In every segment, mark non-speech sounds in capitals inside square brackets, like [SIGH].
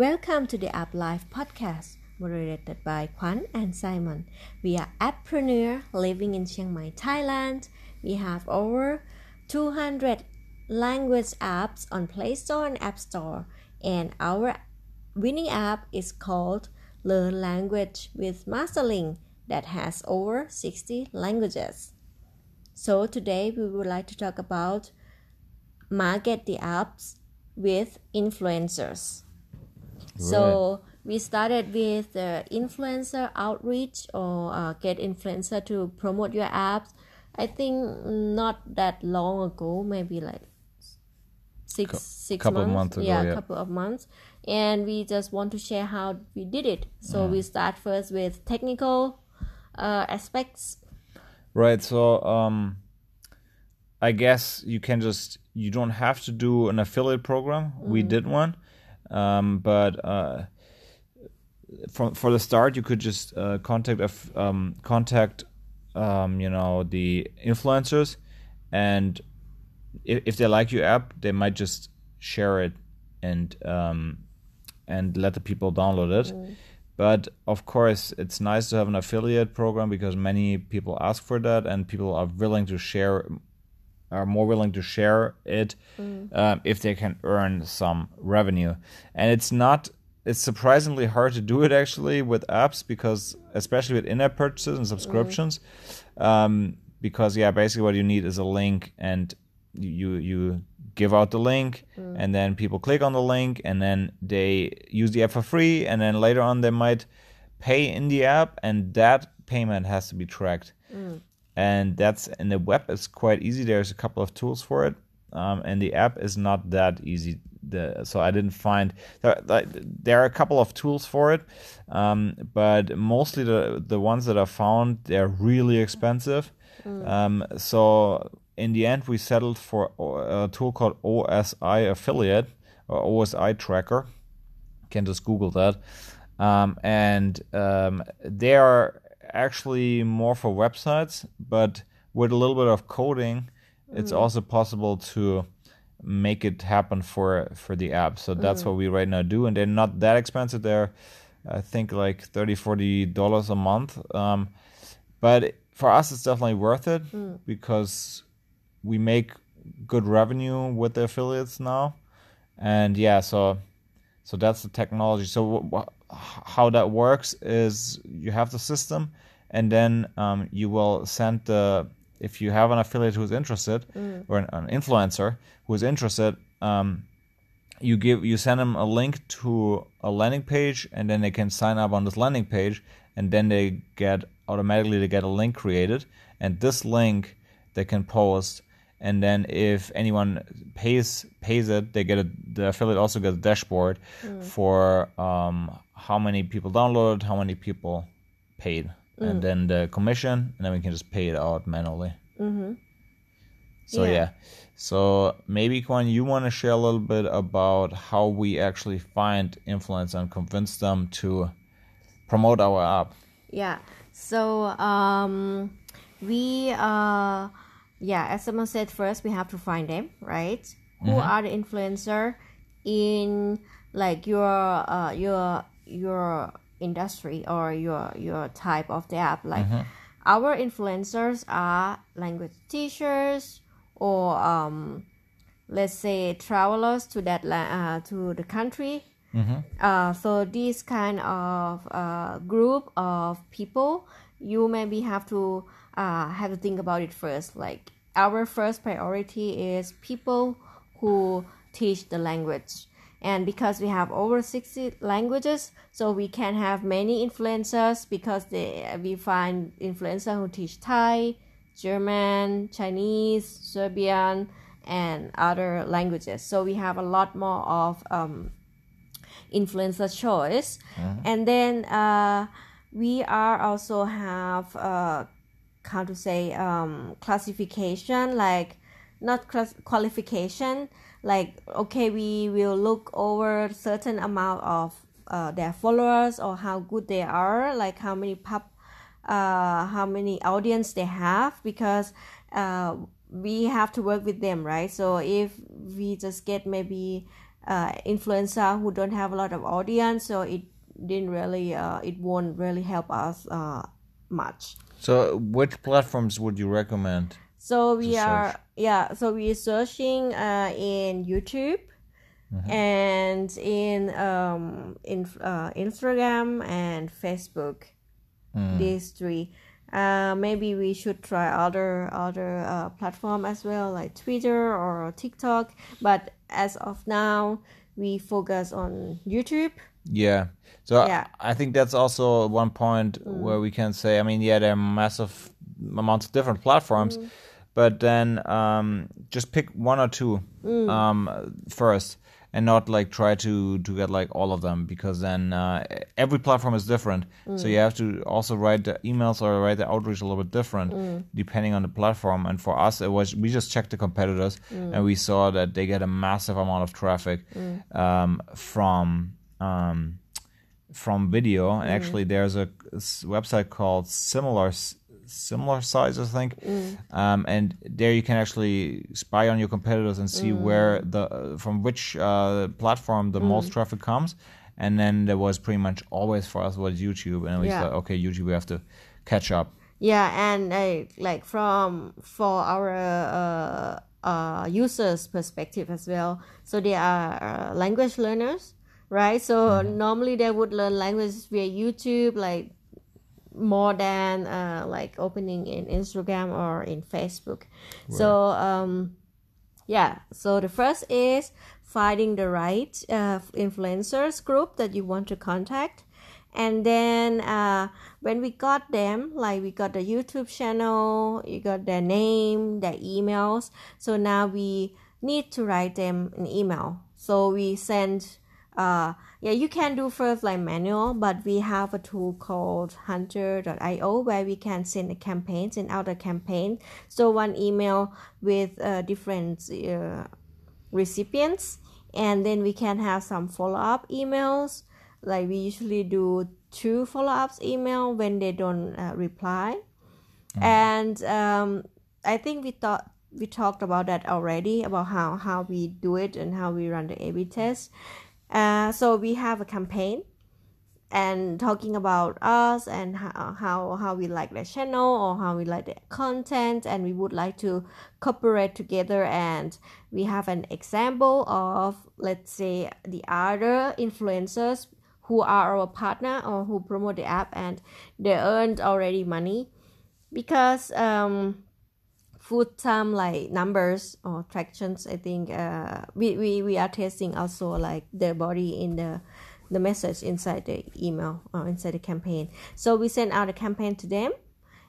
Welcome to the App Life podcast, moderated by Kwan and Simon. We are appreneur living in Chiang Mai, Thailand. We have over 200 language apps on Play Store and App Store, and our winning app is called Learn Language with Masterlink that has over 60 languages. So today we would like to talk about market the apps with influencers. So we started with the influencer outreach or uh, get influencer to promote your apps. I think not that long ago, maybe like six Cou- six couple of months. months ago, yeah, yeah. couple of months. And we just want to share how we did it. So Mm. we start first with technical uh, aspects. Right. So um, I guess you can just you don't have to do an affiliate program. We did one, um, but uh, for for the start, you could just uh, contact a f- um, contact um, you know the influencers, and if, if they like your app, they might just share it and um, and let the people download it. But of course, it's nice to have an affiliate program because many people ask for that, and people are willing to share, are more willing to share it um, if they can earn some revenue. And it's not, it's surprisingly hard to do it actually with apps because, especially with in-app purchases and subscriptions, um, because yeah, basically what you need is a link and you you give out the link and then people click on the link and then they use the app for free and then later on they might pay in the app and that payment has to be tracked and that's in the web it's quite easy. There's a couple of tools for it. Um, and the app is not that easy. The, so i didn't find there, there are a couple of tools for it. Um, but mostly the the ones that i found they're really expensive. Um, so in the end we settled for a tool called osi affiliate or osi tracker. You can just google that. Um, and um, they are actually more for websites but with a little bit of coding it's mm. also possible to make it happen for for the app. So that's mm. what we right now do and they're not that expensive. They're i think like 30 40 dollars a month. Um, but for us it's definitely worth it mm. because we make good revenue with the affiliates now. And yeah so so that's the technology. So what wh- how that works is you have the system and then um, you will send the if you have an affiliate who's interested or an, an influencer who's interested um, you give you send them a link to a landing page and then they can sign up on this landing page and then they get automatically they get a link created and this link they can post and then if anyone pays pays it they get a the affiliate also gets a dashboard for um, how many people downloaded how many people paid and then the commission and then we can just pay it out manually Mm-hmm. so Yeah. yeah. So maybe Kwan, you want to share a little bit about how we actually find influence and convince them to promote our app. Yeah. So um, we uh, yeah, as someone said first, we have to find them, right? Who are the influencer in like your uh your your industry or your your type of the app? Like our influencers are language teachers or um, let's say travelers to that uh, to the country uh, so this kind of uh, group of people you maybe have to uh, have to think about it first. Like our first priority is people who teach the language. And because we have over 60 languages so we can have many influencers because they we find influencers who teach thai german chinese serbian and other languages. So we have a lot more of um, influencer choice. And then uh, we are also have uh, how to say um, classification like not class- qualification like okay we will look over certain amount of uh, their followers or how good they are like how many pub uh, how many audience they have because uh, we have to work with them right? So if we just get maybe uh, influencer who don't have a lot of audience so it didn't really uh, it won't really help us uh, much So, which platforms would you recommend? so we are search. yeah so we're searching uh, in youtube Mm-hmm. and in um in uh, instagram and facebook Mm. these three uh, maybe we should try other other uh, platform as well like twitter or tiktok but as of now we focus on youtube. Yeah. So Yeah. I think that's also one point where we can say, I mean, yeah, there are massive amounts of different platforms, but then um, just pick one or two um, first and not like try to, to get like all of them because then uh, every platform is different. So you have to also write the emails or write the outreach a little bit different depending on the platform. And for us, it was, we just checked the competitors and we saw that they get a massive amount of traffic um, from um, from video. And actually, there's a website called Similar Similar Sites, I think, um, and there you can actually spy on your competitors and see where the uh, from which uh, platform the most traffic comes. And then there was pretty much always for us was YouTube, and we Yeah. thought, okay, YouTube, we have to catch up. yeah and uh, like from for our uh, uh, users perspective as well. So they are uh, language learners right? So normally they would learn language via youtube like more than uh, like opening in instagram or in facebook. So um yeah. So the first is finding the right uh, influencers group that you want to contact. And then uh, when we got them like we got the youtube channel you got their name their emails. So now we need to write them an email. So we send uh, yeah you can do first like manual but we have a tool called hunter.io where we can send a campaign send out a campaign so one email with uh, different uh, recipients and then we can have some follow-up emails. Like we usually do two follow-ups email when they don't uh, reply. And um, i think we thought we talked about that already about how how we do it and how we run the a-b test uh, so we have a campaign and talking about us and how, how how we like the channel or how we like the content. And we would like to cooperate together. And we have an example of let's say the other influencers who are our partner or who promote the app and they earned already money. Because um full time like numbers or tractions i think uh we, we we are testing also like the body in the the message inside the email or inside the campaign. So we send out a campaign to them.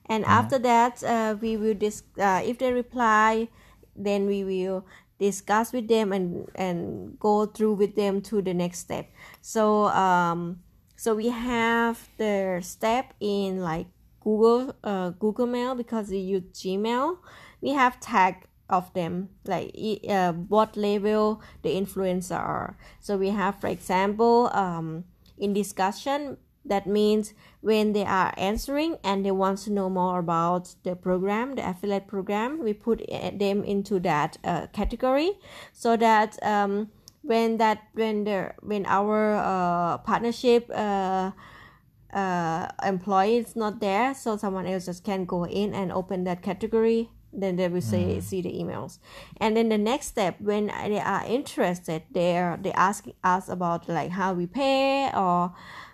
And after that uh, we will dis- uh, if they reply then we will discuss with them and and go through with them to the next step. So um so we have the step in like google uh, google mail because we use gmail we have tag of them. Like uh, what level the influencer are. So we have for example um, in discussion that means when they are answering and they want to know more about the program the affiliate program we put uh, them into that uh, category. So that um, when that when the when our uh, partnership uh, uh, employee is not there so someone else just can go in and open that category then they will say see the emails. And then the next step when they are interested they're they ask us about like how we pay or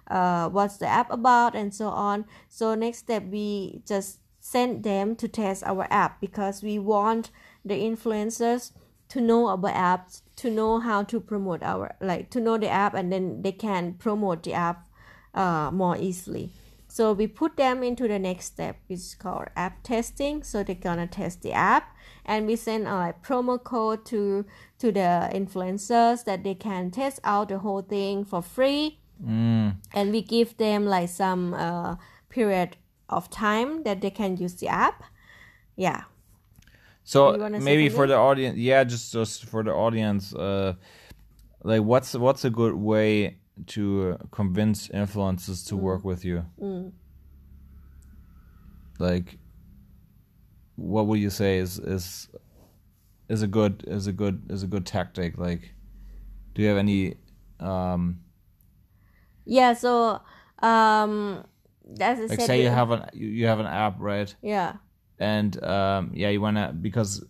uh, what's the app about and so on. So next step we just send them to test our app because we want the influencers to know about apps to know how to promote our like to know the app and then they can promote the app uh, more easily so we put them into the next step which is called app testing. So they're gonna test the app and we send a like, promo code to to the influencers that they can test out the whole thing for free. Mm. and we give them like some uh, period of time that they can use the app. Yeah. So You wanna say maybe for the audience, yeah, just just for the audience, uh, like what's what's a good way to uh, convince influencers Mm. to work with you? Like, what would you say is is is a good is a good is a good tactic? Like do you have any um yeah so um as I like said say you have an you you have an app right yeah and um yeah you wanna because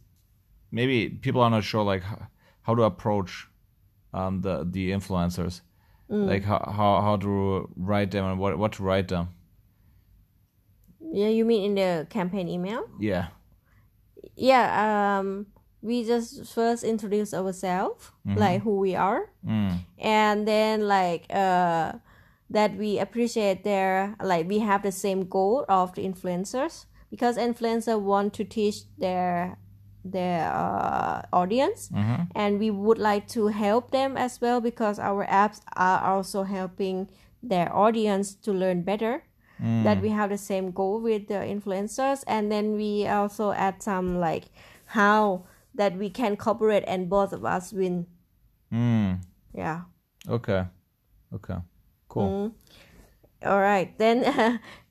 maybe people are not sure like how, how to approach um the the influencers like how, how how to write them and what what to write them. Yeah you mean in the campaign email? Yeah. Yeah um we just first introduce ourselves like who we are. Mm. and then like uh that we appreciate their like we have the same goal of the influencers. Because influencers want to teach their their uh, audience. And we would like to help them as well because our apps are also helping their audience to learn better. That we have the same goal with the influencers. And then we also add some like how that we can cooperate and both of us win. Mm. yeah. Okay. Okay. Cool. All right. Then [LAUGHS]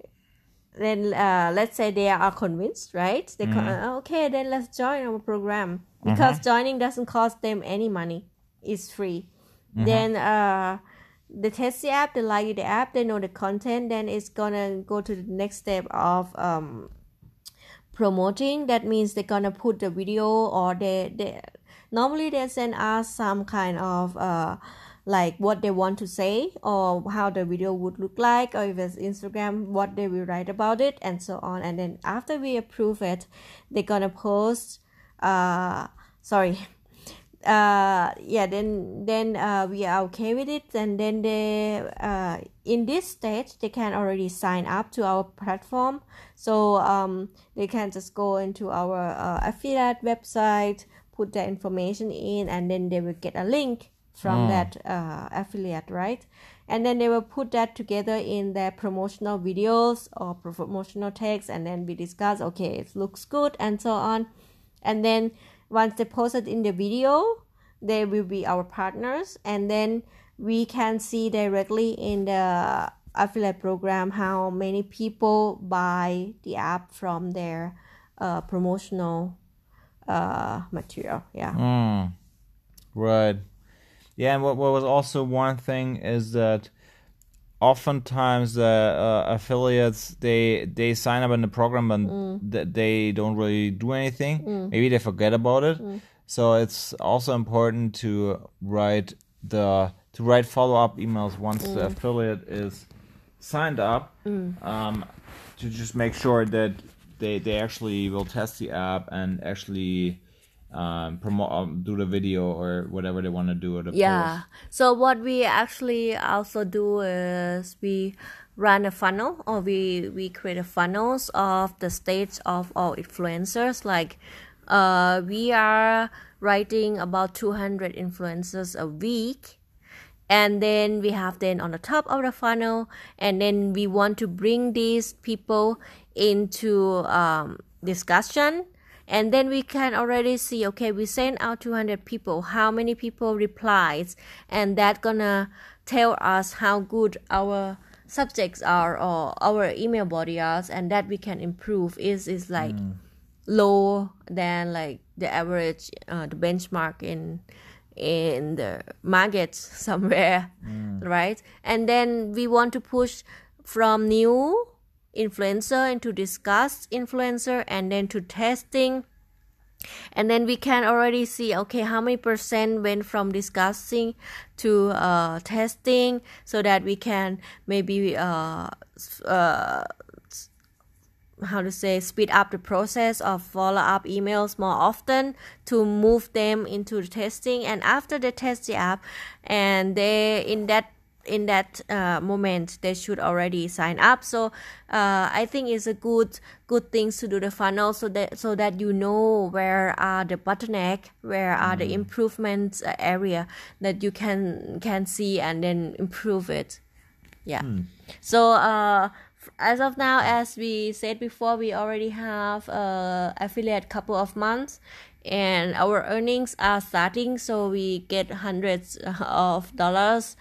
then uh, let's say they are convinced right? They co- uh, okay then let's join our program. Because joining doesn't cost them any money. It's free. Then uh, they test the app they like the app they know the content then it's gonna go to the next step of um, promoting. That means they're gonna put the video or they, they normally they send us some kind of uh like what they want to say or how the video would look like or if it's instagram what they will write about it and so on. And then after we approve it they're gonna post uh sorry [LAUGHS] uh yeah then then uh we are okay with it. And then they uh in this stage they can already sign up to our platform. So um they can just go into our uh, affiliate website put their information in and then they will get a link from that uh, affiliate right? And then they will put that together in their promotional videos or promotional text and then we discuss okay it looks good and so on. And then once they post it in the video they will be our partners and then we can see directly in the affiliate program how many people buy the app from their uh, promotional uh, material. Yeah. Mm. Right. Yeah, and what, what was also one thing is that oftentimes the uh, affiliates they they sign up in the program and mm. th- they don't really do anything. Mm. Maybe they forget about it. Mm. So it's also important to write the to write follow up emails once the affiliate is signed up. Um, to just make sure that they they actually will test the app and actually um, promote um, do the video or whatever they want to do or the Yeah. So what we actually also do is we run a funnel or we we create a funnels of the states of all influencers. Like uh we are writing about 200 influencers a week. And then we have then on the top of the funnel and then we want to bring these people into um, discussion and then we can already see okay we send out 200 people. How many people replies? And that gonna tell us how good our subjects are or our email body is and that we can improve. Is is like low than like the average uh, the benchmark in in the market [LAUGHS] somewhere right? And then we want to push from new influencer into discuss influencer and then to testing. And then we can already see okay how many percent went from discussing to uh, testing so that we can maybe uh, uh, how to say speed up the process of follow up emails more often to move them into the testing. And after they test the app and they in that in that uh, moment they should already sign up. So uh, i think it's a good good things to do the funnel so that so that you know where are the bottleneck where are the improvements uh, area that you can can see and then improve it. Yeah. So uh as of now as we said before we already have uh affiliate couple of months and our earnings are starting. So we get hundreds of dollars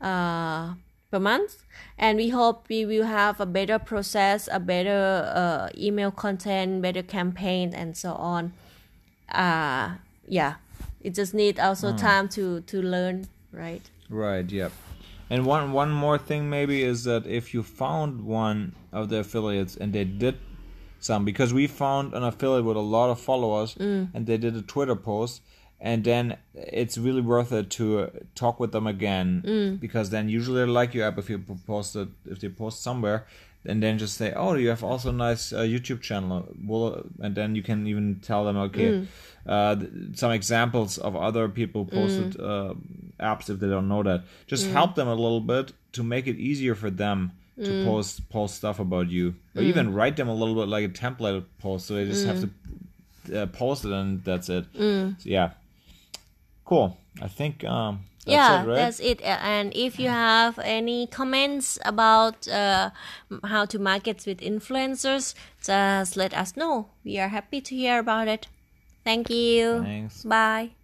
uh per month and we hope we will have a better process a better uh, email content better campaign and so on uh yeah it just need also time to to learn right? Right. Yep. And one one more thing maybe is that if you found one of the affiliates and they did some because we found an affiliate with a lot of followers Mm. and they did a Twitter post and then it's really worth it to uh, talk with them again Mm. because then usually they like your app if you post it if they post somewhere and then just say oh you have also a nice uh, YouTube channel well and then you can even tell them okay Mm. uh, th- some examples of other people posted Mm. uh, apps if they don't know that just help them a little bit to make it easier for them Mm. to post post stuff about you or even write them a little bit like a template post so they just have to uh, post it and that's it Mm. so, yeah cool i think um that's yeah, it, right? that's it. And if you have any comments about uh, how to market with influencers, just let us know. We are happy to hear about it. Thank you. Thanks. Bye.